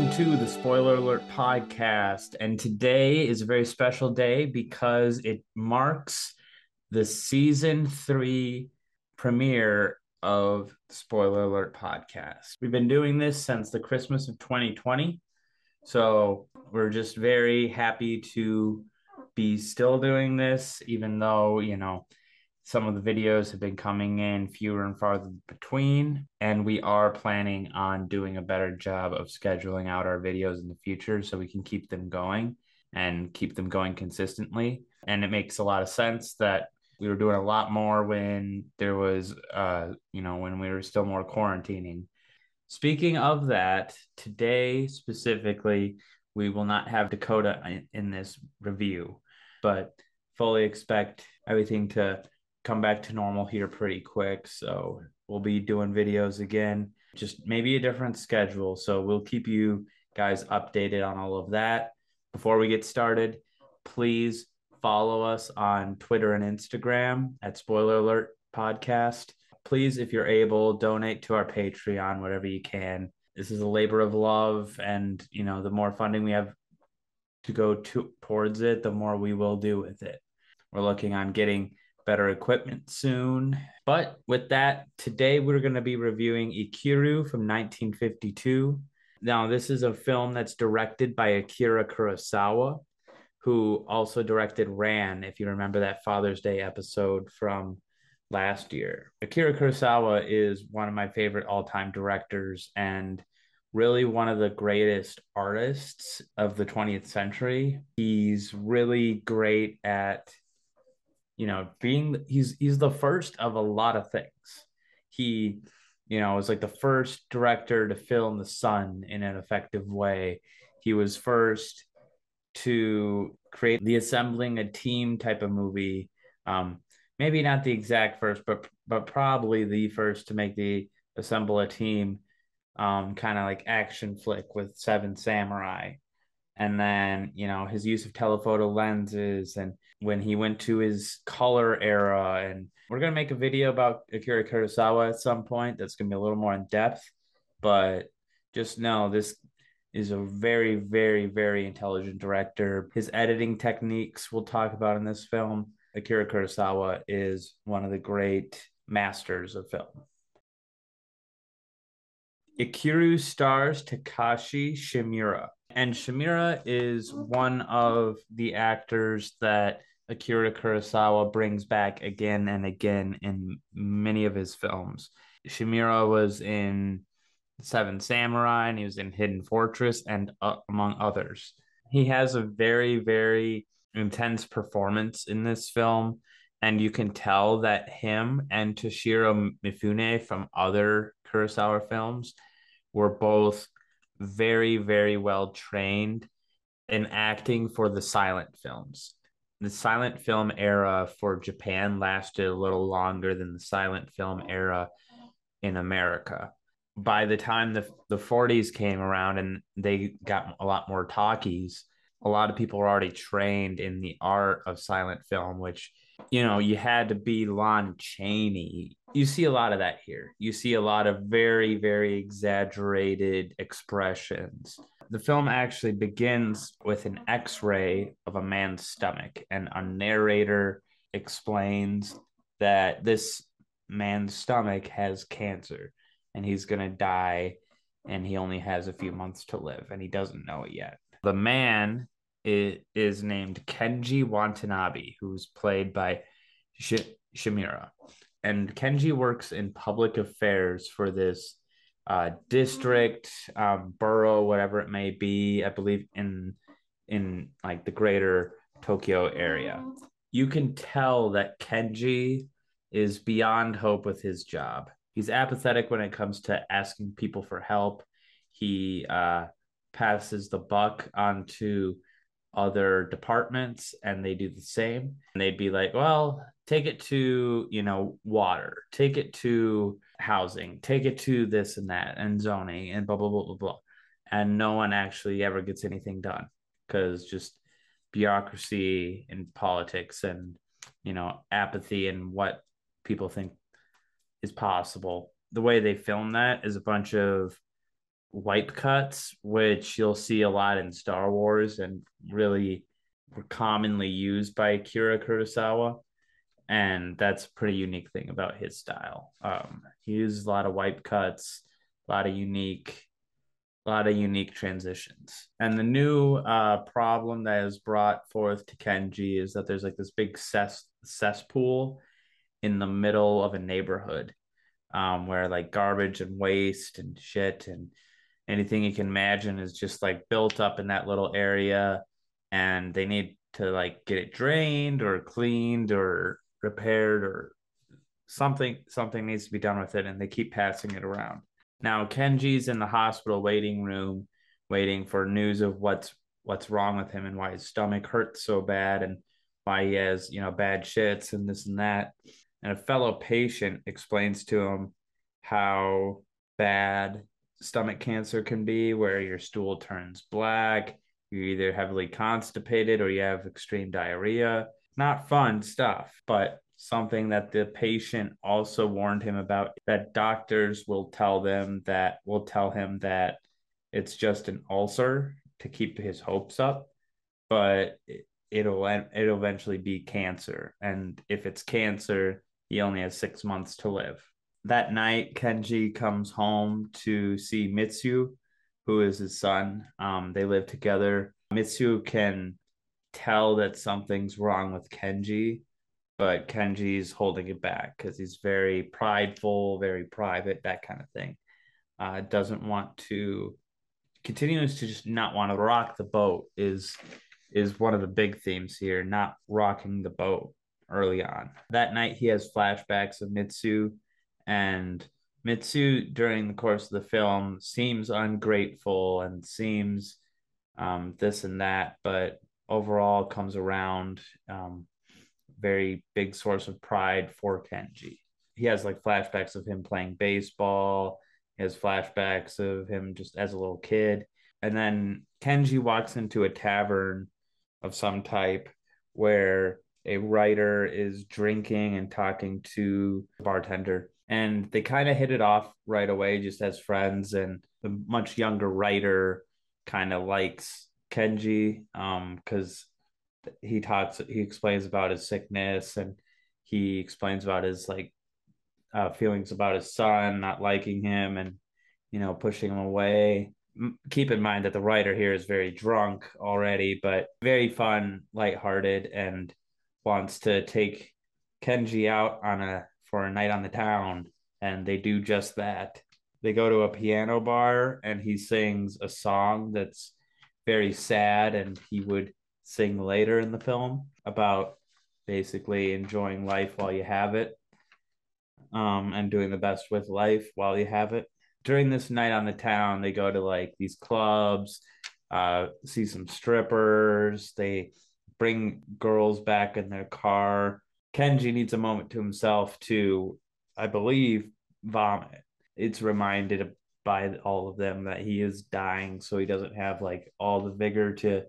Welcome to the Spoiler Alert podcast. And today is a very special day because it marks the season three premiere of Spoiler Alert podcast. We've been doing this since the Christmas of 2020. So we're just very happy to be still doing this, even though, you know, some of the videos have been coming in fewer and farther between. And we are planning on doing a better job of scheduling out our videos in the future so we can keep them going and keep them going consistently. And it makes a lot of sense that we were doing a lot more when there was, uh, you know, when we were still more quarantining. Speaking of that, today specifically, we will not have Dakota in, in this review, but fully expect everything to come back to normal here pretty quick. So we'll be doing videos again, just maybe a different schedule. So we'll keep you guys updated on all of that. Before we get started, please follow us on Twitter and Instagram at Spoiler Alert Podcast. Please, if you're able, donate to our Patreon, whatever you can. This is a labor of love, and you know, the more funding we have to go to, towards it, the more we will do with it. We're looking on getting better equipment soon. But with that, today we're going to be reviewing Ikiru from 1952. Now, this is a film that's directed by Akira Kurosawa, who also directed Ran, if you remember that Father's Day episode from last year. Akira Kurosawa is one of my favorite all time directors and really one of the greatest artists of the 20th century. He's really great at you know, being he's he's the first of a lot of things. He, you know, was like the first director to film the sun in an effective way. He was first to create the assembling a team type of movie. Um, maybe not the exact first, but but probably the first to make the assemble a team um, kind of like action flick with Seven Samurai and then you know his use of telephoto lenses and when he went to his color era and we're going to make a video about akira kurosawa at some point that's going to be a little more in depth but just know this is a very very very intelligent director his editing techniques we'll talk about in this film akira kurosawa is one of the great masters of film Ikiru stars Takashi Shimura. And Shimura is one of the actors that Akira Kurosawa brings back again and again in many of his films. Shimura was in Seven Samurai and he was in Hidden Fortress and uh, among others. He has a very, very intense performance in this film. And you can tell that him and Toshiro Mifune from other Kurosawa films were both very, very well trained in acting for the silent films. The silent film era for Japan lasted a little longer than the silent film era in America. By the time the, the 40s came around and they got a lot more talkies, a lot of people were already trained in the art of silent film, which you know, you had to be Lon Chaney. You see a lot of that here. You see a lot of very, very exaggerated expressions. The film actually begins with an x ray of a man's stomach, and a narrator explains that this man's stomach has cancer and he's going to die and he only has a few months to live and he doesn't know it yet. The man is named Kenji Watanabe, who's played by Sh-. And Kenji works in public affairs for this uh, district, um, borough, whatever it may be. I believe in in like the greater Tokyo area. You can tell that Kenji is beyond hope with his job. He's apathetic when it comes to asking people for help. He uh, passes the buck on to other departments and they do the same and they'd be like well take it to you know water take it to housing take it to this and that and zoning and blah blah blah blah blah and no one actually ever gets anything done because just bureaucracy and politics and you know apathy and what people think is possible the way they film that is a bunch of wipe cuts, which you'll see a lot in Star Wars and really were commonly used by Akira Kurosawa. And that's a pretty unique thing about his style. Um, he uses a lot of wipe cuts, a lot of unique, a lot of unique transitions. And the new uh, problem that is brought forth to Kenji is that there's like this big cess cesspool in the middle of a neighborhood um, where like garbage and waste and shit and anything you can imagine is just like built up in that little area and they need to like get it drained or cleaned or repaired or something something needs to be done with it and they keep passing it around now kenji's in the hospital waiting room waiting for news of what's what's wrong with him and why his stomach hurts so bad and why he has you know bad shits and this and that and a fellow patient explains to him how bad stomach cancer can be, where your stool turns black, you're either heavily constipated or you have extreme diarrhea. Not fun stuff, but something that the patient also warned him about that doctors will tell them that will tell him that it's just an ulcer to keep his hopes up but it'll it'll eventually be cancer and if it's cancer he only has six months to live. That night, Kenji comes home to see Mitsu, who is his son. Um, they live together. Mitsu can tell that something's wrong with Kenji, but Kenji's holding it back because he's very prideful, very private, that kind of thing. Uh, doesn't want to continues to just not want to rock the boat is is one of the big themes here not rocking the boat early on. That night, he has flashbacks of Mitsu, and Mitsu, during the course of the film, seems ungrateful and seems um, this and that, but overall comes around. Um, very big source of pride for Kenji. He has like flashbacks of him playing baseball. He has flashbacks of him just as a little kid. And then Kenji walks into a tavern of some type where a writer is drinking and talking to bartender and they kind of hit it off right away just as friends and the much younger writer kind of likes kenji um because he talks he explains about his sickness and he explains about his like uh, feelings about his son not liking him and you know pushing him away keep in mind that the writer here is very drunk already but very fun lighthearted and wants to take Kenji out on a for a night on the town, and they do just that. They go to a piano bar, and he sings a song that's very sad, and he would sing later in the film about basically enjoying life while you have it, um, and doing the best with life while you have it. During this night on the town, they go to like these clubs, uh, see some strippers. They bring girls back in their car. Kenji needs a moment to himself to, I believe, vomit. It's reminded by all of them that he is dying, so he doesn't have like all the vigor to,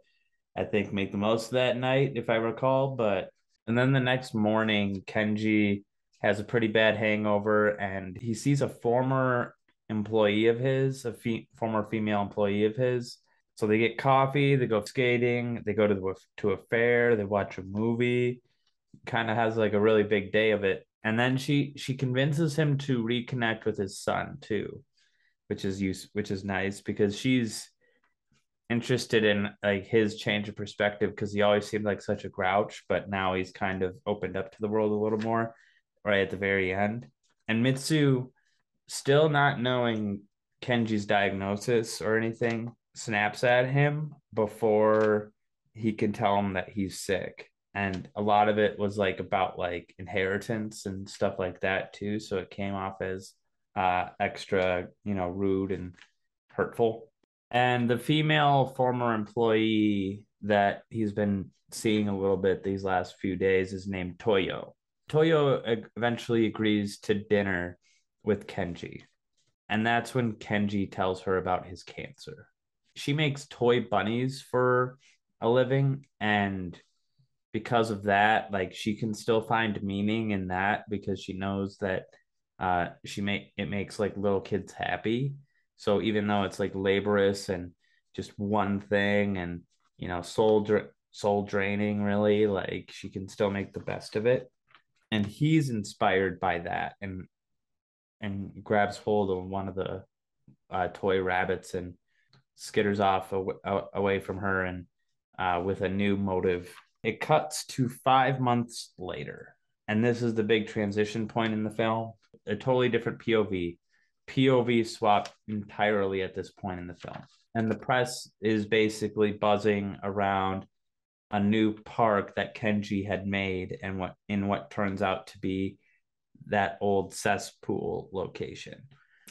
I think, make the most of that night, if I recall. But and then the next morning, Kenji has a pretty bad hangover and he sees a former employee of his, a fe- former female employee of his, so they get coffee, they go skating, they go to the, to a fair, they watch a movie. Kind of has like a really big day of it, and then she she convinces him to reconnect with his son too, which is use which is nice because she's interested in like his change of perspective because he always seemed like such a grouch, but now he's kind of opened up to the world a little more right at the very end. And Mitsu, still not knowing Kenji's diagnosis or anything, snaps at him before he can tell him that he's sick and a lot of it was like about like inheritance and stuff like that too so it came off as uh extra you know rude and hurtful. And the female former employee that he's been seeing a little bit these last few days is named toyo. Toyo eventually agrees to dinner with kenji. And that's when kenji tells her about his cancer. She makes toy bunnies for a living and because of that like she can still find meaning in that because she knows that uh she make it makes like little kids happy. So even though it's like laborious and just one thing and you know soul soul draining really like she can still make the best of it. And he's inspired by that and and grabs hold of one of the uh, toy rabbits and skitters off aw- away from her and uh, with a new motive. It cuts to five months later. And this is the big transition point in the film a totally different pov pov swap entirely at this point in the film and the press is basically buzzing around a new park that Kenji had made and what in what turns out to be that old cesspool location.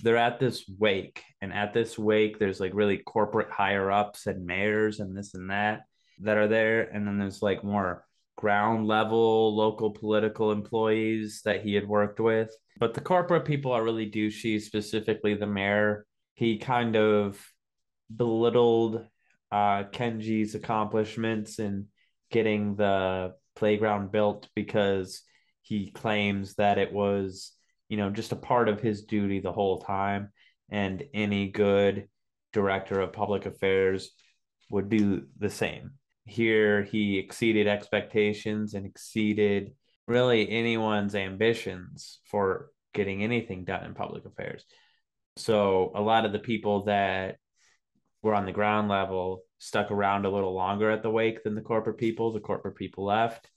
They're at this wake, and at this wake, there's like really corporate higher ups and mayors and this and that that are there. And then there's like more ground level local political employees that he had worked with. But the corporate people are really douchey, specifically the mayor. He kind of belittled uh, Kenji's accomplishments in getting the playground built because he claims that it was, you know, just a part of his duty the whole time. And any good director of public affairs would do the same. Here, he exceeded expectations and exceeded really anyone's ambitions for getting anything done in public affairs. So, a lot of the people that were on the ground level stuck around a little longer at the wake than the corporate people. The corporate people left.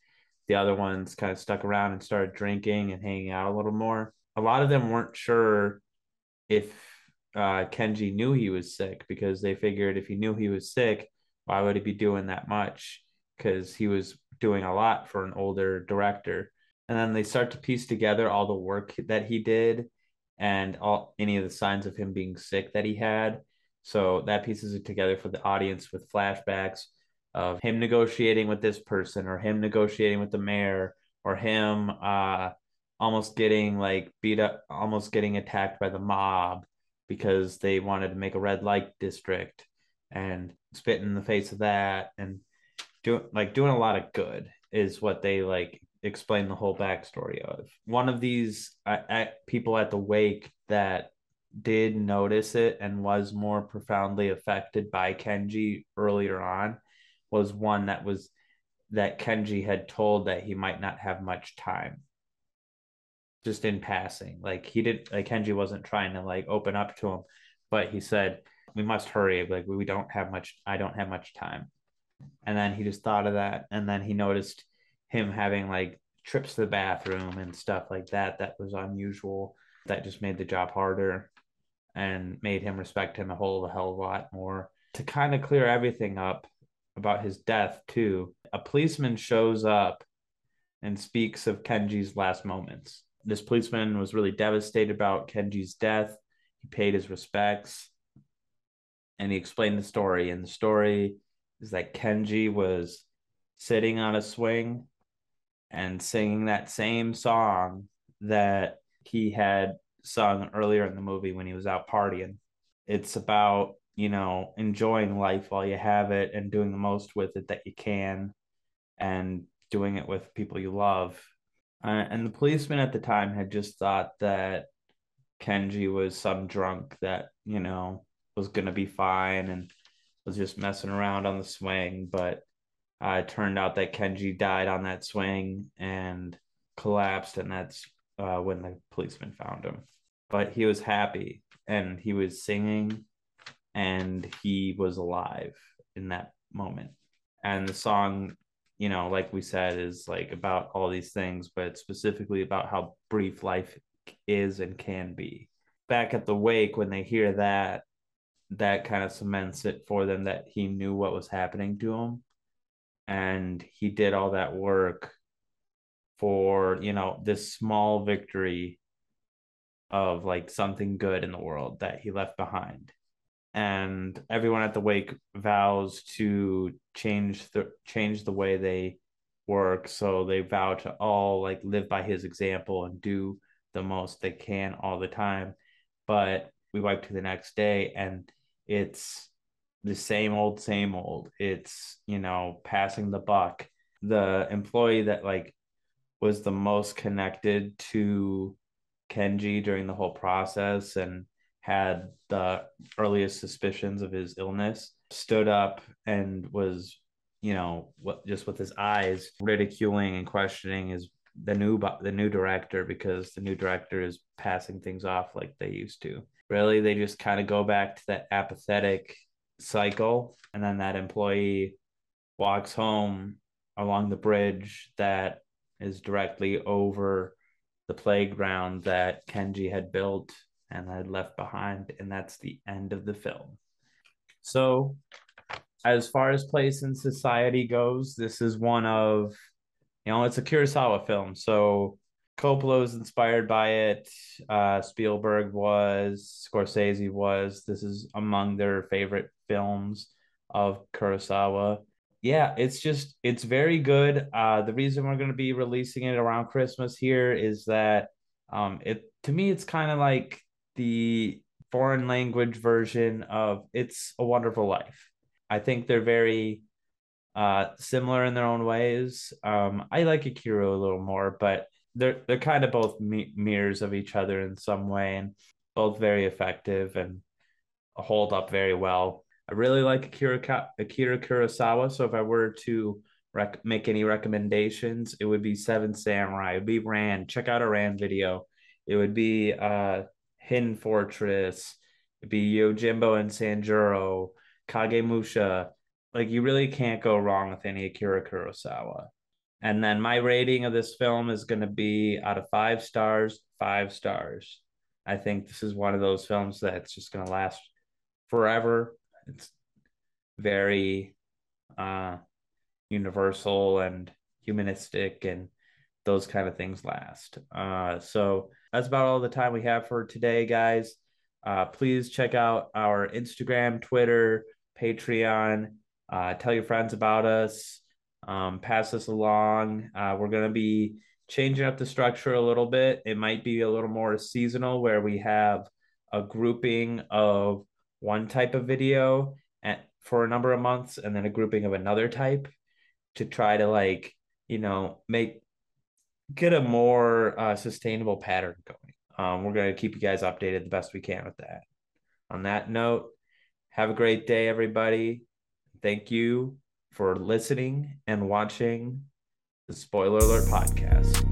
The other ones kind of stuck around and started drinking and hanging out a little more. A lot of them weren't sure if uh, Kenji knew he was sick because they figured if he knew he was sick, why would he be doing that much? Because he was doing a lot for an older director. And then they start to piece together all the work that he did and all any of the signs of him being sick that he had so that pieces it together for the audience with flashbacks of him negotiating with this person or him negotiating with the mayor or him uh, almost getting like beat up, almost getting attacked by the mob because they wanted to make a red light district and spit in the face of that and doing like doing a lot of good is what they like explain the whole backstory of. One of these people at the wake that did notice it and was more profoundly affected by Kenji earlier on was one that was that Kenji had told that he might not have much time just in passing like he did like Kenji wasn't trying to like open up to him but he said we must hurry like we don't have much I don't have much time and then he just thought of that and then he noticed him having like trips to the bathroom and stuff like that that was unusual that just made the job harder and made him respect him a whole hell of a lot more. To kind of clear everything up about his death, too, a policeman shows up and speaks of Kenji's last moments. This policeman was really devastated about Kenji's death. He paid his respects and he explained the story. And the story is that Kenji was sitting on a swing and singing that same song that he had sung earlier in the movie when he was out partying. It's about, you know, enjoying life while you have it and doing the most with it that you can and doing it with people you love. Uh, and the policeman at the time had just thought that Kenji was some drunk that, you know, was going to be fine and was just messing around on the swing. But uh, it turned out that Kenji died on that swing and collapsed. And that's uh, when the policeman found him but he was happy and he was singing and he was alive in that moment. And the song, you know, like we said, is like about all these things, but specifically about how brief life is and can be. Back at the wake, when they hear that, that kind of cements it for them that he knew what was happening to him. And he did all that work for, you know, this small victory of like something good in the world that he left behind. And everyone at the wake vows to change the change the way they work. So they vow to all like live by his example and do the most they can all the time. But we wipe to the next day and it's the same old same old it's you know passing the buck the employee that like was the most connected to Kenji during the whole process and had the earliest suspicions of his illness, stood up and was, you know, what just with his eyes ridiculing and questioning his the new the new director because the new director is passing things off like they used to. Really, they just kind of go back to that apathetic cycle, and then that employee walks home along the bridge that is directly over the playground that Kenji had built and had left behind, and that's the end of the film. So, as far as place in society goes, this is one of, you know, it's a Kurosawa film. So, Coppola was inspired by it. Uh, Spielberg was, Scorsese was. This is among their favorite films of Kurosawa yeah, it's just it's very good. Uh, the reason we're going to be releasing it around Christmas here is that um, it to me it's kind of like the foreign language version of "It's a Wonderful Life." I think they're very uh, similar in their own ways. Um, I like Ikiru a little more, but they're they're kind of both mirrors of each other in some way, and both very effective and hold up very well. I really like Akira Akira Kurosawa. So if I were to rec- make any recommendations, it would be Seven Samurai. It would be Ran. Check out a Ran video. It would be uh, Hidden Fortress. It'd be Yojimbo and Sanjuro, Kagemusha. Like you really can't go wrong with any Akira Kurosawa. And then my rating of this film is going to be out of five stars, five stars. I think this is one of those films that's just going to last forever it's very uh, universal and humanistic and those kind of things last. Uh, so that's about all the time we have for today, guys. Uh, please check out our Instagram, Twitter, Patreon. Uh, tell your friends about us. Um, pass this along. Uh, we're going to be changing up the structure a little bit. It might be a little more seasonal where we have a grouping of one type of video at, for a number of months and then a grouping of another type to try to like you know make get a more uh, sustainable pattern going um, we're going to keep you guys updated the best we can with that on that note have a great day everybody thank you for listening and watching the spoiler alert podcast